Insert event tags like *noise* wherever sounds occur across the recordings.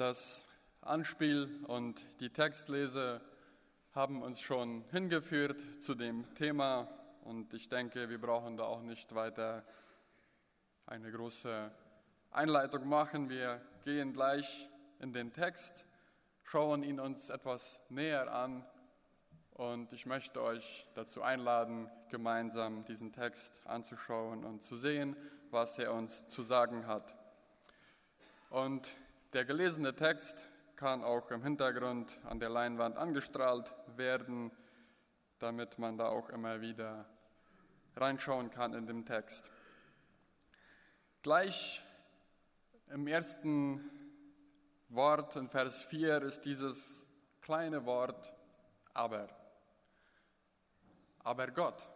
das Anspiel und die Textlese haben uns schon hingeführt zu dem Thema und ich denke, wir brauchen da auch nicht weiter eine große Einleitung machen. Wir gehen gleich in den Text, schauen ihn uns etwas näher an und ich möchte euch dazu einladen, gemeinsam diesen Text anzuschauen und zu sehen, was er uns zu sagen hat. Und der gelesene Text kann auch im Hintergrund an der Leinwand angestrahlt werden, damit man da auch immer wieder reinschauen kann in den Text. Gleich im ersten Wort in Vers 4 ist dieses kleine Wort aber. Aber Gott.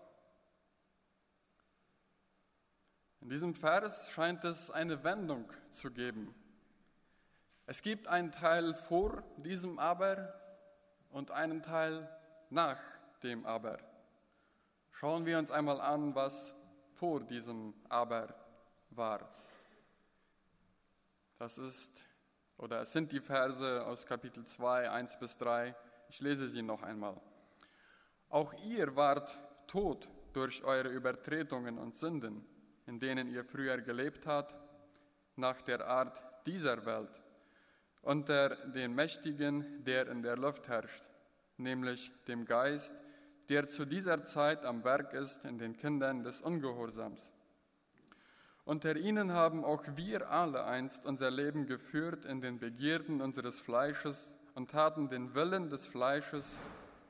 In diesem Vers scheint es eine Wendung zu geben. Es gibt einen Teil vor diesem Aber und einen Teil nach dem Aber. Schauen wir uns einmal an, was vor diesem Aber war. Das ist, oder es sind die Verse aus Kapitel 2, 1 bis 3. Ich lese sie noch einmal. Auch ihr wart tot durch eure Übertretungen und Sünden, in denen ihr früher gelebt habt, nach der Art dieser Welt unter den Mächtigen, der in der Luft herrscht, nämlich dem Geist, der zu dieser Zeit am Werk ist in den Kindern des Ungehorsams. Unter ihnen haben auch wir alle einst unser Leben geführt in den Begierden unseres Fleisches und taten den Willen des Fleisches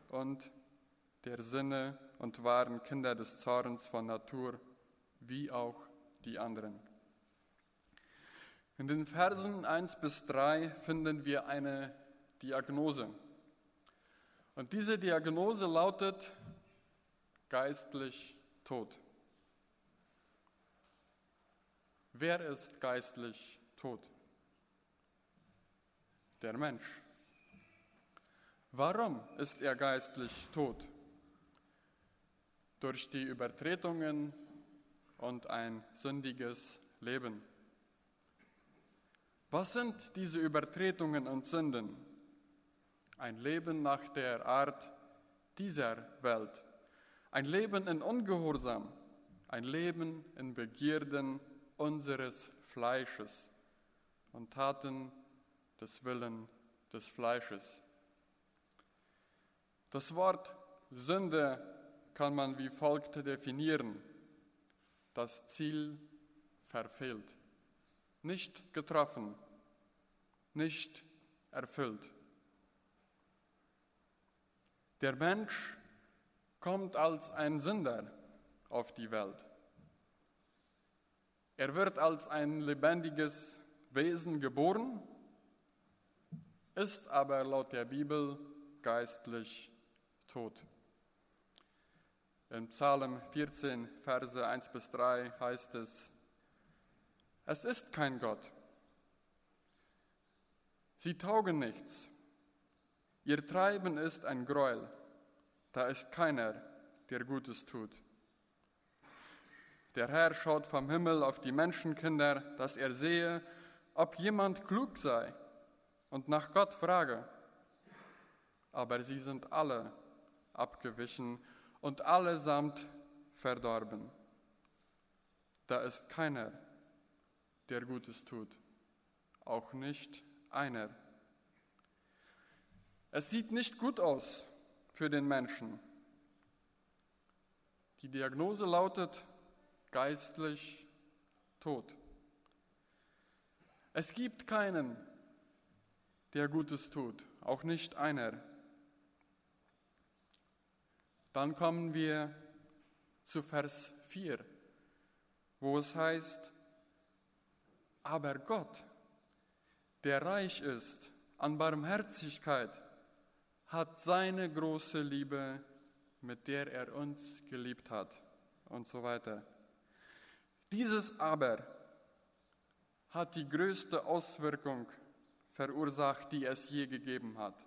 und der Sinne und waren Kinder des Zorns von Natur, wie auch die anderen. In den Versen 1 bis 3 finden wir eine Diagnose. Und diese Diagnose lautet geistlich tot. Wer ist geistlich tot? Der Mensch. Warum ist er geistlich tot? Durch die Übertretungen und ein sündiges Leben. Was sind diese Übertretungen und Sünden? Ein Leben nach der Art dieser Welt, ein Leben in Ungehorsam, ein Leben in Begierden unseres Fleisches und Taten des Willen des Fleisches. Das Wort Sünde kann man wie folgt definieren. Das Ziel verfehlt, nicht getroffen, nicht erfüllt. Der Mensch kommt als ein Sünder auf die Welt. Er wird als ein lebendiges Wesen geboren, ist aber laut der Bibel geistlich tot. Im Psalm 14, Verse 1 bis 3 heißt es, es ist kein Gott, Sie taugen nichts. Ihr Treiben ist ein Gräuel. Da ist keiner, der Gutes tut. Der Herr schaut vom Himmel auf die Menschenkinder, dass er sehe, ob jemand klug sei und nach Gott frage. Aber sie sind alle abgewichen und allesamt verdorben. Da ist keiner, der Gutes tut, auch nicht einer. Es sieht nicht gut aus für den Menschen. Die Diagnose lautet geistlich tot. Es gibt keinen, der Gutes tut, auch nicht einer. Dann kommen wir zu Vers 4, wo es heißt, aber Gott der reich ist an Barmherzigkeit, hat seine große Liebe, mit der er uns geliebt hat und so weiter. Dieses aber hat die größte Auswirkung verursacht, die es je gegeben hat.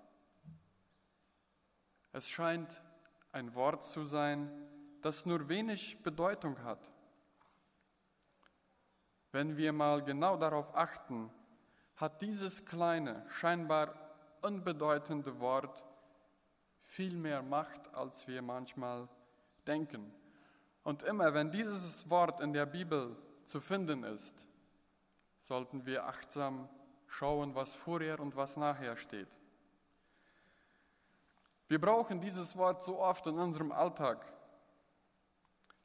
Es scheint ein Wort zu sein, das nur wenig Bedeutung hat. Wenn wir mal genau darauf achten, hat dieses kleine, scheinbar unbedeutende Wort viel mehr Macht, als wir manchmal denken. Und immer wenn dieses Wort in der Bibel zu finden ist, sollten wir achtsam schauen, was vorher und was nachher steht. Wir brauchen dieses Wort so oft in unserem Alltag.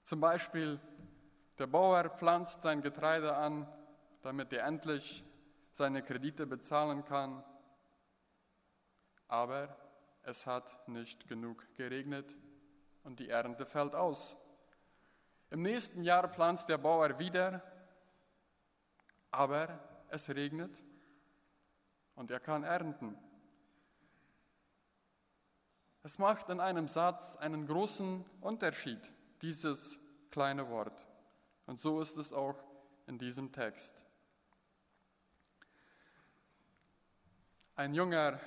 Zum Beispiel, der Bauer pflanzt sein Getreide an, damit er endlich seine Kredite bezahlen kann. Aber es hat nicht genug geregnet und die Ernte fällt aus. Im nächsten Jahr pflanzt der Bauer wieder, aber es regnet und er kann ernten. Es macht in einem Satz einen großen Unterschied, dieses kleine Wort. Und so ist es auch in diesem Text. Ein junger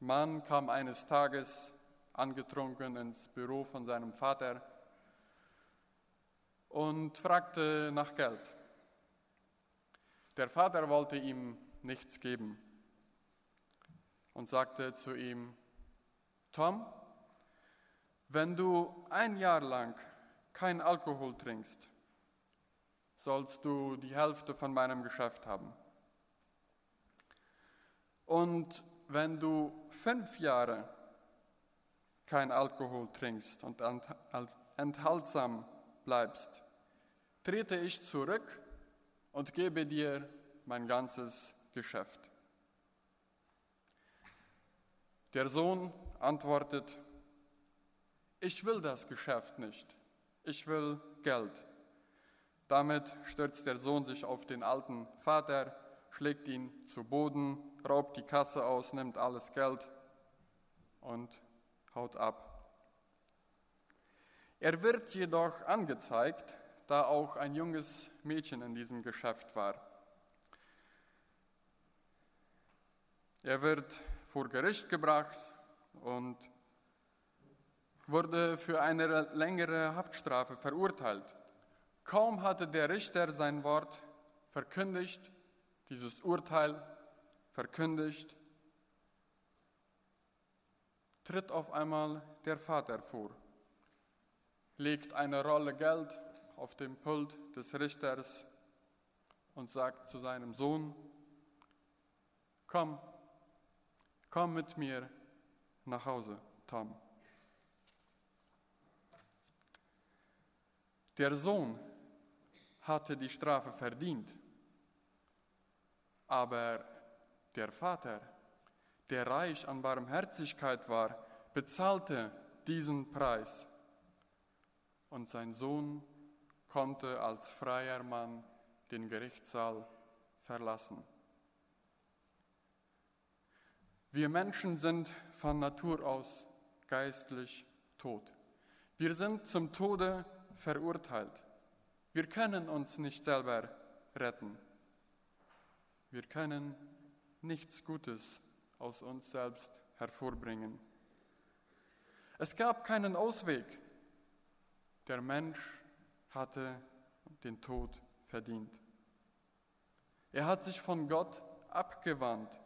Mann kam eines Tages angetrunken ins Büro von seinem Vater und fragte nach Geld. Der Vater wollte ihm nichts geben und sagte zu ihm, Tom, wenn du ein Jahr lang kein Alkohol trinkst, sollst du die Hälfte von meinem Geschäft haben. Und wenn du fünf Jahre kein Alkohol trinkst und enthaltsam bleibst, trete ich zurück und gebe dir mein ganzes Geschäft. Der Sohn antwortet, ich will das Geschäft nicht, ich will Geld. Damit stürzt der Sohn sich auf den alten Vater, schlägt ihn zu Boden, raubt die Kasse aus, nimmt alles Geld und haut ab. Er wird jedoch angezeigt, da auch ein junges Mädchen in diesem Geschäft war. Er wird vor Gericht gebracht und wurde für eine längere Haftstrafe verurteilt. Kaum hatte der Richter sein Wort verkündigt, dieses Urteil verkündigt, tritt auf einmal der Vater vor, legt eine Rolle Geld auf dem Pult des Richters und sagt zu seinem Sohn, komm, komm mit mir nach Hause, Tom. Der Sohn hatte die Strafe verdient, aber der Vater, der reich an Barmherzigkeit war, bezahlte diesen Preis und sein Sohn konnte als freier Mann den Gerichtssaal verlassen. Wir Menschen sind von Natur aus geistlich tot. Wir sind zum Tode verurteilt. Wir können uns nicht selber retten. Wir können nichts Gutes aus uns selbst hervorbringen. Es gab keinen Ausweg. Der Mensch hatte den Tod verdient. Er hat sich von Gott abgewandt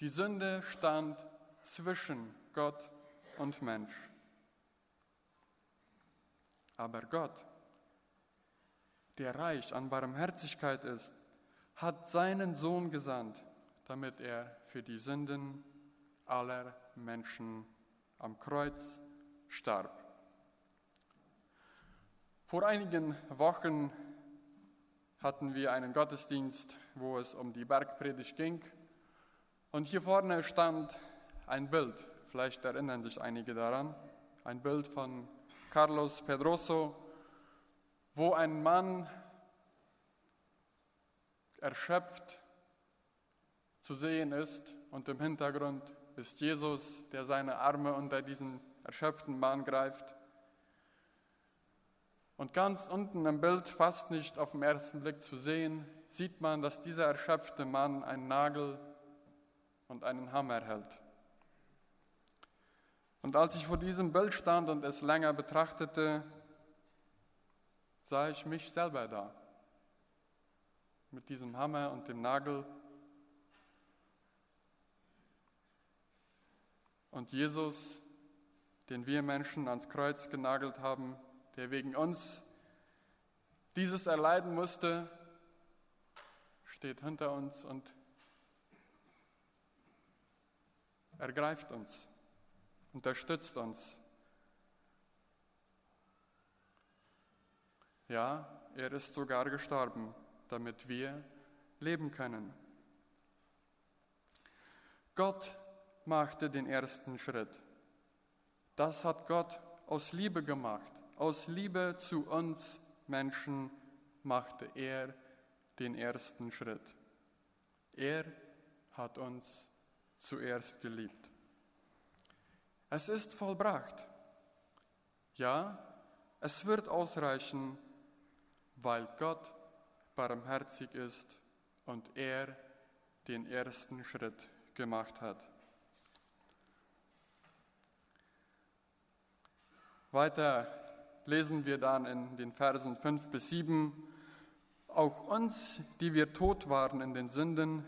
die Sünde stand zwischen Gott und Mensch. Aber Gott, der reich an Barmherzigkeit ist, hat seinen Sohn gesandt, damit er für die Sünden aller Menschen am Kreuz starb. Vor einigen Wochen hatten wir einen Gottesdienst, wo es um die Bergpredigt ging. Und hier vorne stand ein Bild, vielleicht erinnern sich einige daran, ein Bild von Carlos Pedroso, wo ein Mann erschöpft zu sehen ist und im Hintergrund ist Jesus, der seine Arme unter diesen erschöpften Mann greift. Und ganz unten im Bild, fast nicht auf den ersten Blick zu sehen, sieht man, dass dieser erschöpfte Mann einen Nagel und einen Hammer hält. Und als ich vor diesem Bild stand und es länger betrachtete, sah ich mich selber da mit diesem Hammer und dem Nagel. Und Jesus, den wir Menschen ans Kreuz genagelt haben, der wegen uns dieses erleiden musste, steht hinter uns und ergreift uns, unterstützt uns. Ja, er ist sogar gestorben damit wir leben können. Gott machte den ersten Schritt. Das hat Gott aus Liebe gemacht. Aus Liebe zu uns Menschen machte er den ersten Schritt. Er hat uns zuerst geliebt. Es ist vollbracht. Ja, es wird ausreichen, weil Gott barmherzig ist und er den ersten Schritt gemacht hat. Weiter lesen wir dann in den Versen 5 bis 7, auch uns, die wir tot waren in den Sünden,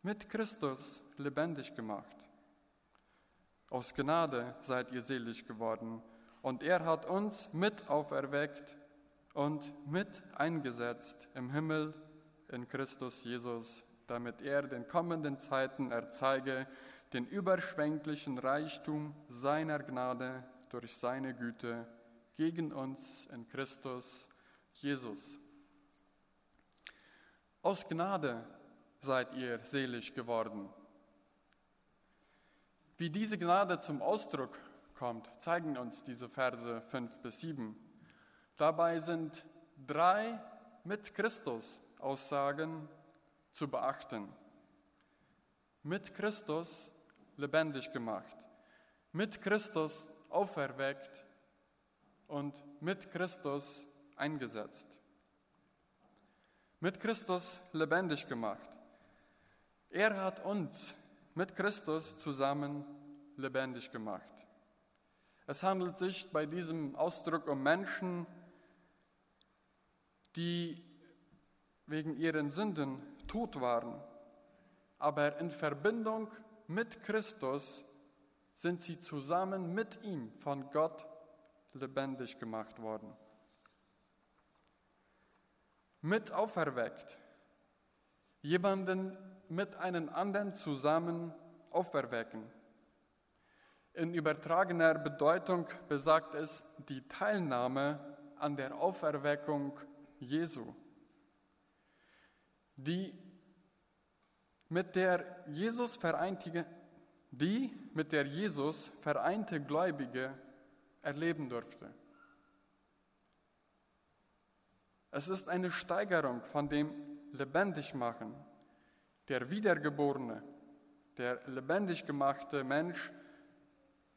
mit Christus lebendig gemacht. Aus Gnade seid ihr selig geworden, und er hat uns mit auferweckt und mit eingesetzt im Himmel in Christus Jesus, damit er den kommenden Zeiten erzeige den überschwänglichen Reichtum seiner Gnade durch seine Güte gegen uns in Christus Jesus. Aus Gnade seid ihr selig geworden. Wie diese Gnade zum Ausdruck kommt, zeigen uns diese Verse 5 bis 7. Dabei sind drei mit Christus Aussagen zu beachten. Mit Christus lebendig gemacht, mit Christus auferweckt und mit Christus eingesetzt. Mit Christus lebendig gemacht. Er hat uns mit Christus zusammen lebendig gemacht. Es handelt sich bei diesem Ausdruck um Menschen, die wegen ihren Sünden tot waren, aber in Verbindung mit Christus sind sie zusammen mit ihm von Gott lebendig gemacht worden. Mit auferweckt, jemanden mit einem anderen zusammen auferwecken. In übertragener Bedeutung besagt es die Teilnahme an der Auferweckung Jesu, die mit der Jesus vereinte, die mit der Jesus vereinte Gläubige erleben durfte. Es ist eine Steigerung von dem Lebendigmachen. Der Wiedergeborene, der lebendig gemachte Mensch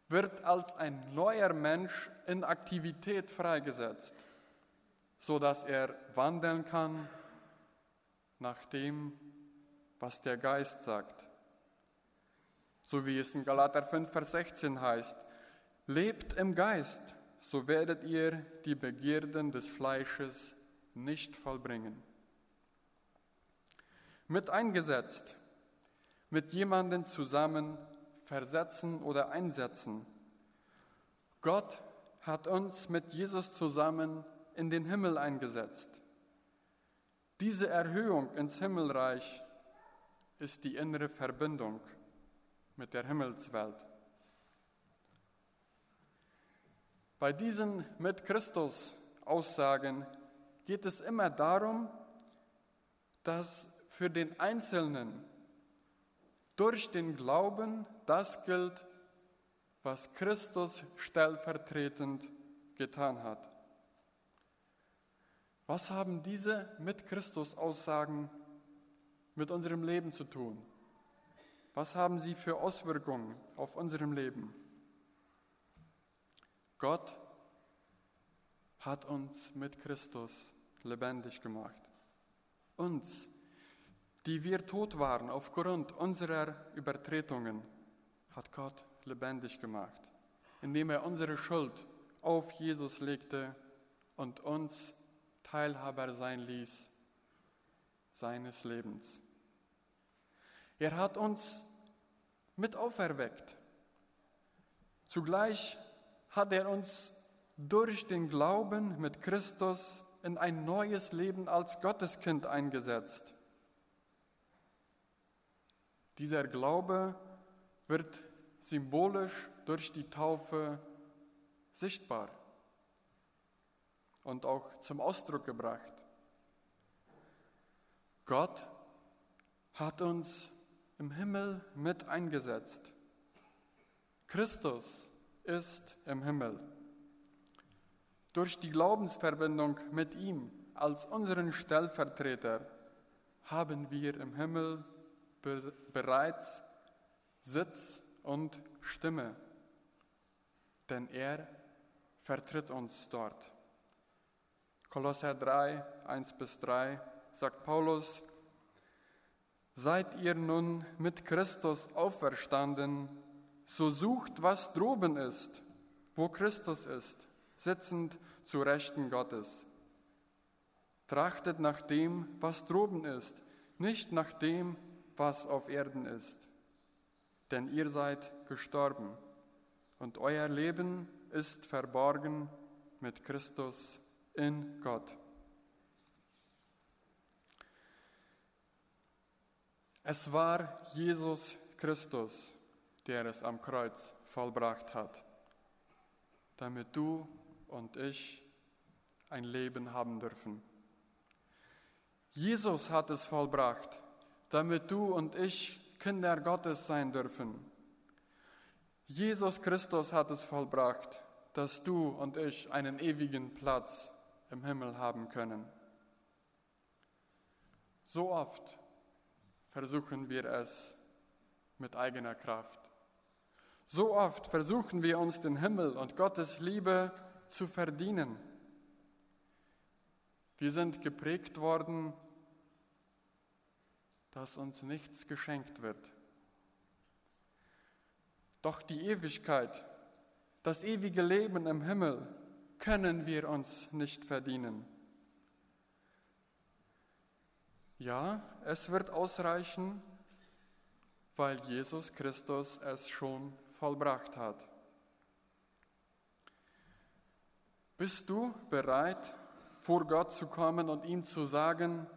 wird als ein neuer Mensch in Aktivität freigesetzt, so dass er wandeln kann nach dem, was der Geist sagt. So wie es in Galater 5, Vers 16 heißt, lebt im Geist, so werdet ihr die Begierden des Fleisches nicht vollbringen. Mit eingesetzt, mit jemandem zusammen versetzen oder einsetzen. Gott hat uns mit Jesus zusammen in den Himmel eingesetzt. Diese Erhöhung ins Himmelreich ist die innere Verbindung mit der Himmelswelt. Bei diesen mit Christus Aussagen geht es immer darum, dass für den Einzelnen durch den Glauben das gilt, was Christus stellvertretend getan hat. Was haben diese mit Christus Aussagen mit unserem Leben zu tun? Was haben sie für Auswirkungen auf unserem Leben? Gott hat uns mit Christus lebendig gemacht. Uns, die wir tot waren aufgrund unserer Übertretungen, hat Gott lebendig gemacht, indem er unsere Schuld auf Jesus legte und uns Teilhaber sein ließ seines Lebens. Er hat uns mit auferweckt. Zugleich hat er uns durch den Glauben mit Christus in ein neues Leben als Gotteskind eingesetzt. Dieser Glaube wird symbolisch durch die Taufe sichtbar und auch zum Ausdruck gebracht. Gott hat uns im Himmel mit eingesetzt. Christus ist im Himmel. Durch die Glaubensverbindung mit ihm als unseren Stellvertreter haben wir im Himmel bereits Sitz und Stimme, denn er vertritt uns dort. Kolosser 3, 1 bis 3 sagt Paulus, Seid ihr nun mit Christus auferstanden, so sucht, was droben ist, wo Christus ist, sitzend zu Rechten Gottes. Trachtet nach dem, was droben ist, nicht nach dem, was auf Erden ist. Denn ihr seid gestorben und euer Leben ist verborgen mit Christus in Gott. Es war Jesus Christus, der es am Kreuz vollbracht hat, damit du und ich ein Leben haben dürfen. Jesus hat es vollbracht, damit du und ich Kinder Gottes sein dürfen. Jesus Christus hat es vollbracht, dass du und ich einen ewigen Platz im Himmel haben können. So oft versuchen wir es mit eigener Kraft. So oft versuchen wir uns den Himmel und Gottes Liebe zu verdienen. Wir sind geprägt worden, dass uns nichts geschenkt wird. Doch die Ewigkeit, das ewige Leben im Himmel können wir uns nicht verdienen. Ja, es wird ausreichen, weil Jesus Christus es schon vollbracht hat. Bist du bereit, vor Gott zu kommen und ihm zu sagen,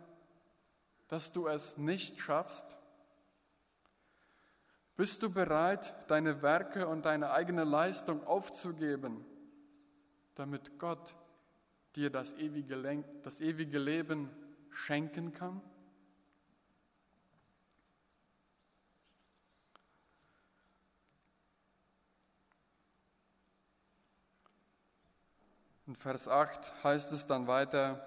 dass du es nicht schaffst? Bist du bereit, deine Werke und deine eigene Leistung aufzugeben, damit Gott dir das ewige, das ewige Leben schenken kann? In Vers 8 heißt es dann weiter,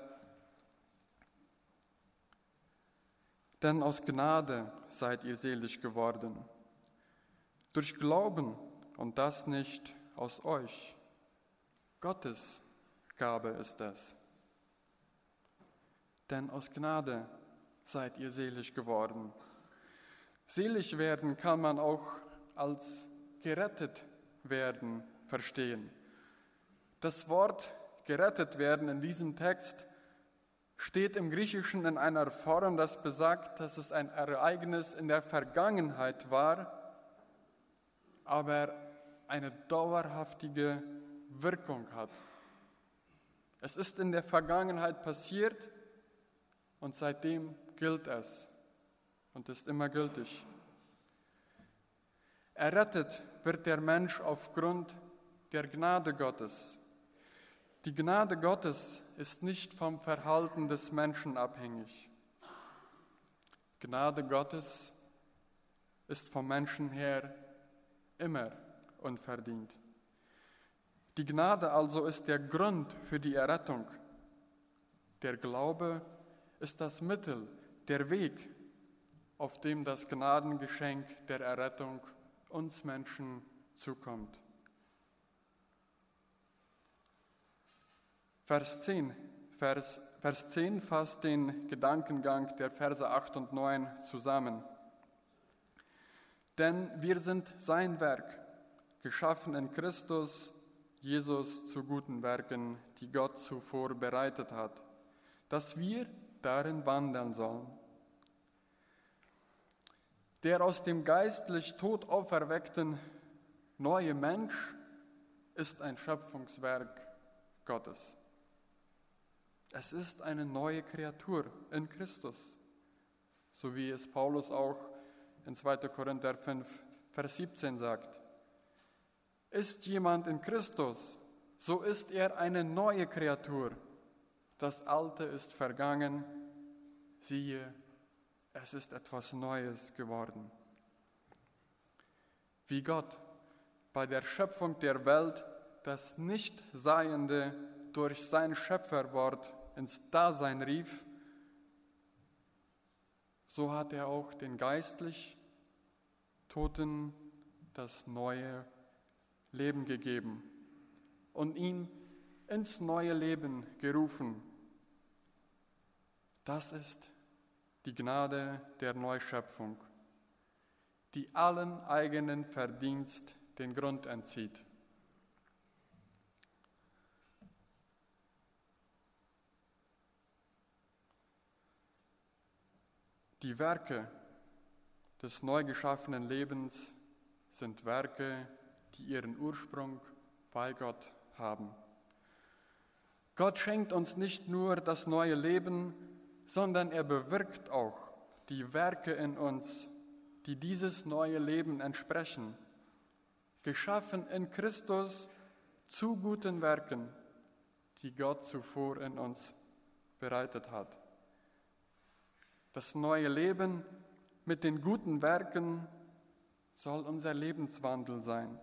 denn aus Gnade seid ihr selig geworden, durch Glauben und das nicht aus euch. Gottes Gabe ist es. Denn aus Gnade seid ihr selig geworden. Selig werden kann man auch als gerettet werden verstehen. Das Wort gerettet werden in diesem Text steht im Griechischen in einer Form, das besagt, dass es ein Ereignis in der Vergangenheit war, aber eine dauerhaftige Wirkung hat. Es ist in der Vergangenheit passiert und seitdem gilt es und ist immer gültig. Errettet wird der Mensch aufgrund der Gnade Gottes. Die Gnade Gottes ist nicht vom Verhalten des Menschen abhängig. Gnade Gottes ist vom Menschen her immer unverdient. Die Gnade also ist der Grund für die Errettung. Der Glaube ist das Mittel, der Weg, auf dem das Gnadengeschenk der Errettung uns Menschen zukommt. Vers 10, Vers, Vers 10 fasst den Gedankengang der Verse 8 und 9 zusammen. Denn wir sind sein Werk, geschaffen in Christus, Jesus zu guten Werken, die Gott zuvor bereitet hat, dass wir darin wandeln sollen. Der aus dem geistlich tot auferweckten neue Mensch ist ein Schöpfungswerk Gottes. Es ist eine neue Kreatur in Christus, so wie es Paulus auch in 2. Korinther 5, Vers 17 sagt. Ist jemand in Christus, so ist er eine neue Kreatur. Das Alte ist vergangen, siehe, es ist etwas Neues geworden. Wie Gott bei der Schöpfung der Welt das Nichtseiende durch sein Schöpferwort ins Dasein rief, so hat er auch den geistlich Toten das neue Leben gegeben und ihn ins neue Leben gerufen. Das ist die Gnade der Neuschöpfung, die allen eigenen Verdienst den Grund entzieht. Die Werke des neu geschaffenen Lebens sind Werke, die ihren Ursprung bei Gott haben. Gott schenkt uns nicht nur das neue Leben, sondern er bewirkt auch die Werke in uns, die dieses neue Leben entsprechen, geschaffen in Christus zu guten Werken, die Gott zuvor in uns bereitet hat. Das neue Leben mit den guten Werken soll unser Lebenswandel sein.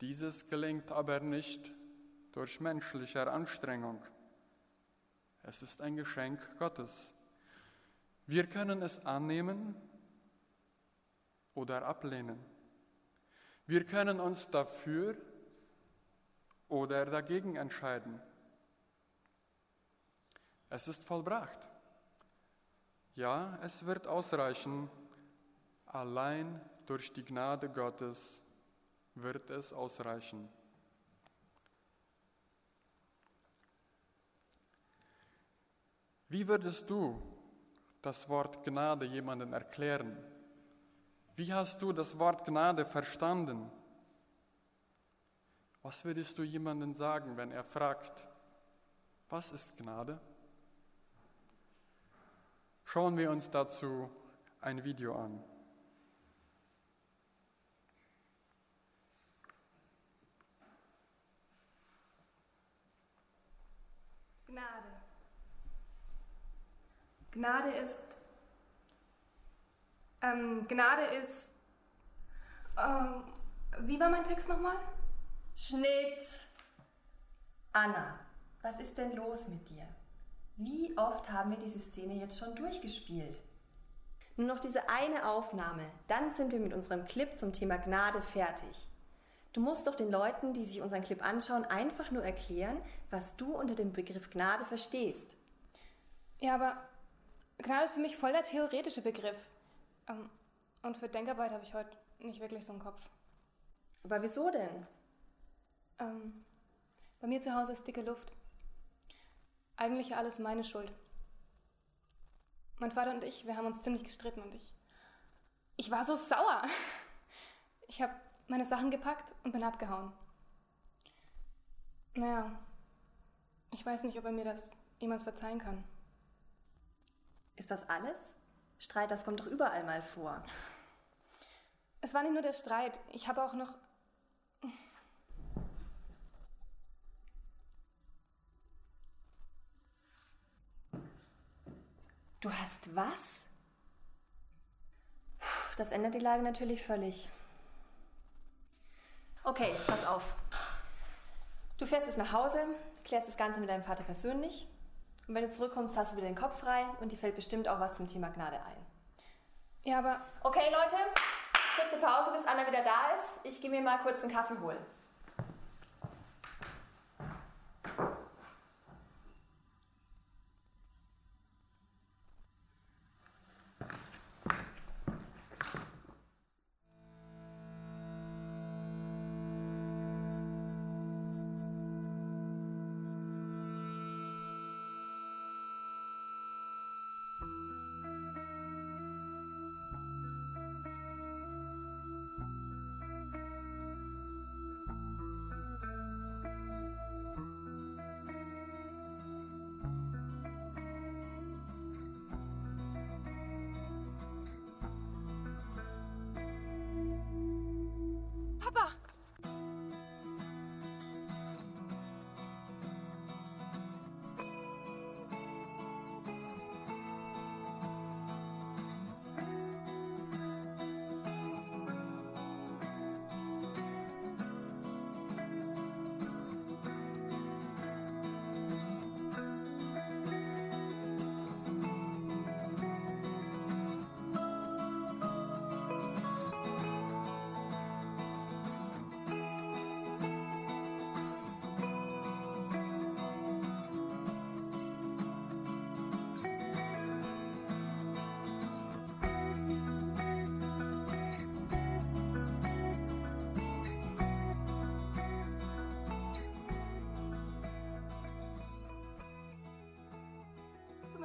Dieses gelingt aber nicht durch menschliche Anstrengung. Es ist ein Geschenk Gottes. Wir können es annehmen oder ablehnen. Wir können uns dafür oder dagegen entscheiden. Es ist vollbracht. Ja, es wird ausreichen. Allein durch die Gnade Gottes wird es ausreichen. Wie würdest du das Wort Gnade jemandem erklären? Wie hast du das Wort Gnade verstanden? Was würdest du jemandem sagen, wenn er fragt, was ist Gnade? Schauen wir uns dazu ein Video an. Gnade. Gnade ist, ähm, Gnade ist, ähm, wie war mein Text nochmal? Schnitt. Anna, was ist denn los mit dir? Wie oft haben wir diese Szene jetzt schon durchgespielt? Nur noch diese eine Aufnahme, dann sind wir mit unserem Clip zum Thema Gnade fertig. Du musst doch den Leuten, die sich unseren Clip anschauen, einfach nur erklären, was du unter dem Begriff Gnade verstehst. Ja, aber Gnade ist für mich voll der theoretische Begriff. Ähm, und für Denkarbeit habe ich heute nicht wirklich so einen Kopf. Aber wieso denn? Ähm, bei mir zu Hause ist dicke Luft. Eigentlich alles meine Schuld. Mein Vater und ich, wir haben uns ziemlich gestritten und ich. Ich war so sauer. *laughs* Ich habe meine Sachen gepackt und bin abgehauen. Naja, ich weiß nicht, ob er mir das jemals verzeihen kann. Ist das alles? Streit, das kommt doch überall mal vor. Es war nicht nur der Streit. Ich habe auch noch Du hast was? Das ändert die Lage natürlich völlig. Okay, pass auf. Du fährst jetzt nach Hause, klärst das Ganze mit deinem Vater persönlich. Und wenn du zurückkommst, hast du wieder den Kopf frei und dir fällt bestimmt auch was zum Thema Gnade ein. Ja, aber. Okay, Leute, kurze Pause, bis Anna wieder da ist. Ich gehe mir mal kurz einen Kaffee holen.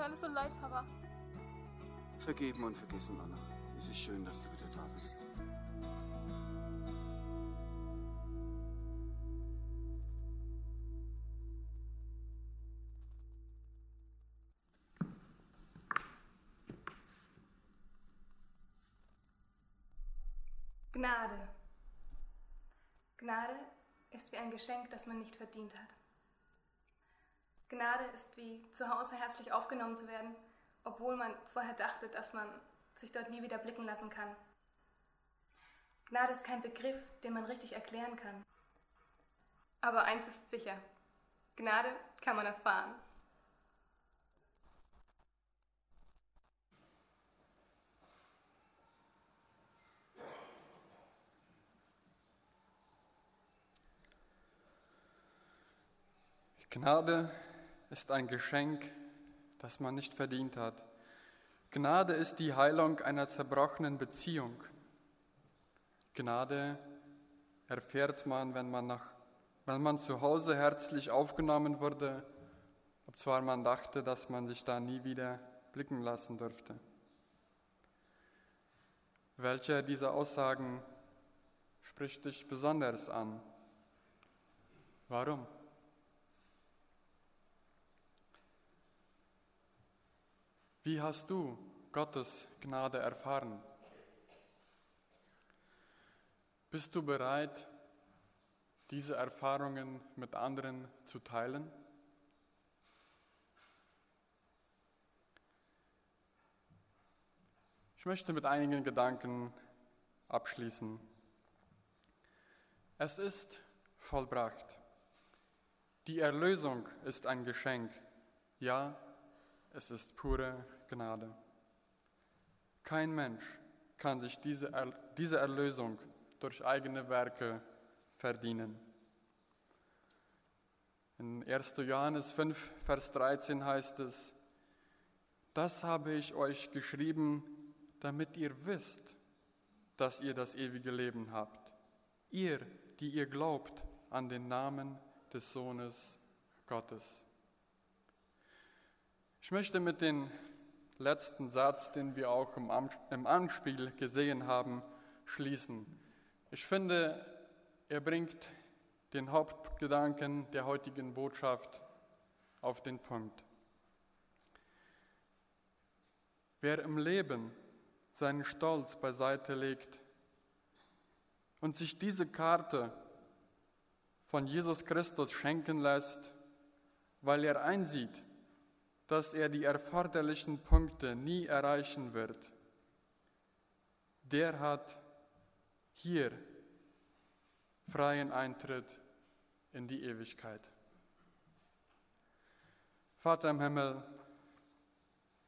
Mir alles so leid, Papa. Vergeben und vergessen, Anna. Es ist schön, dass du wieder da bist. Gnade. Gnade ist wie ein Geschenk, das man nicht verdient hat. Gnade ist wie zu Hause herzlich aufgenommen zu werden, obwohl man vorher dachte, dass man sich dort nie wieder blicken lassen kann. Gnade ist kein Begriff, den man richtig erklären kann. Aber eins ist sicher, Gnade kann man erfahren. Gnade ist ein Geschenk, das man nicht verdient hat. Gnade ist die Heilung einer zerbrochenen Beziehung. Gnade erfährt man, wenn man, nach, wenn man zu Hause herzlich aufgenommen wurde, obzwar man dachte, dass man sich da nie wieder blicken lassen dürfte. Welche dieser Aussagen spricht dich besonders an? Warum? Wie hast du Gottes Gnade erfahren? Bist du bereit, diese Erfahrungen mit anderen zu teilen? Ich möchte mit einigen Gedanken abschließen. Es ist vollbracht. Die Erlösung ist ein Geschenk. Ja, es ist pure Gnade. Kein Mensch kann sich diese, diese Erlösung durch eigene Werke verdienen. In 1. Johannes 5, Vers 13 heißt es, das habe ich euch geschrieben, damit ihr wisst, dass ihr das ewige Leben habt. Ihr, die ihr glaubt an den Namen des Sohnes Gottes. Ich möchte mit dem letzten Satz, den wir auch im Anspiel gesehen haben, schließen. Ich finde, er bringt den Hauptgedanken der heutigen Botschaft auf den Punkt. Wer im Leben seinen Stolz beiseite legt und sich diese Karte von Jesus Christus schenken lässt, weil er einsieht, dass er die erforderlichen Punkte nie erreichen wird, der hat hier freien Eintritt in die Ewigkeit. Vater im Himmel,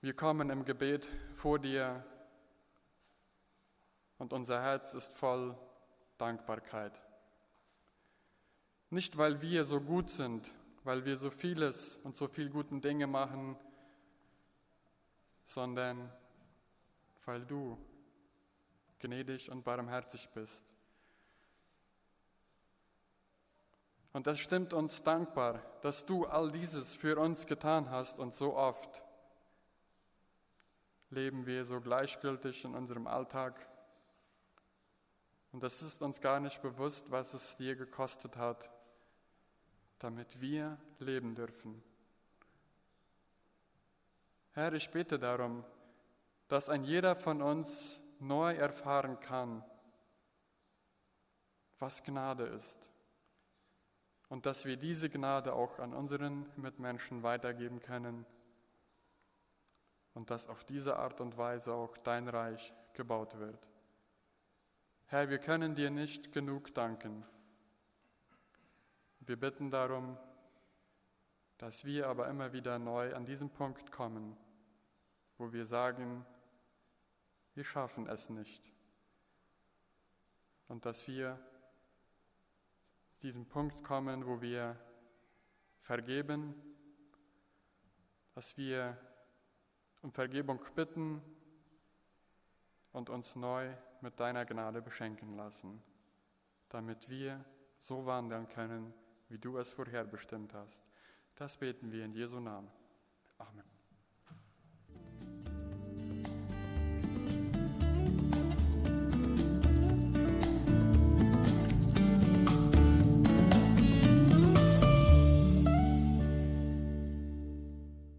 wir kommen im Gebet vor dir und unser Herz ist voll Dankbarkeit. Nicht weil wir so gut sind, weil wir so vieles und so viel guten Dinge machen, sondern weil du gnädig und barmherzig bist. Und das stimmt uns dankbar, dass du all dieses für uns getan hast und so oft leben wir so gleichgültig in unserem Alltag. Und das ist uns gar nicht bewusst, was es dir gekostet hat, damit wir leben dürfen. Herr, ich bete darum, dass ein jeder von uns neu erfahren kann, was Gnade ist und dass wir diese Gnade auch an unseren Mitmenschen weitergeben können und dass auf diese Art und Weise auch dein Reich gebaut wird. Herr, wir können dir nicht genug danken wir bitten darum, dass wir aber immer wieder neu an diesen Punkt kommen, wo wir sagen, wir schaffen es nicht. Und dass wir diesen Punkt kommen, wo wir vergeben, dass wir um Vergebung bitten und uns neu mit deiner Gnade beschenken lassen, damit wir so wandeln können, wie du es vorherbestimmt hast. Das beten wir in Jesu Namen. Amen.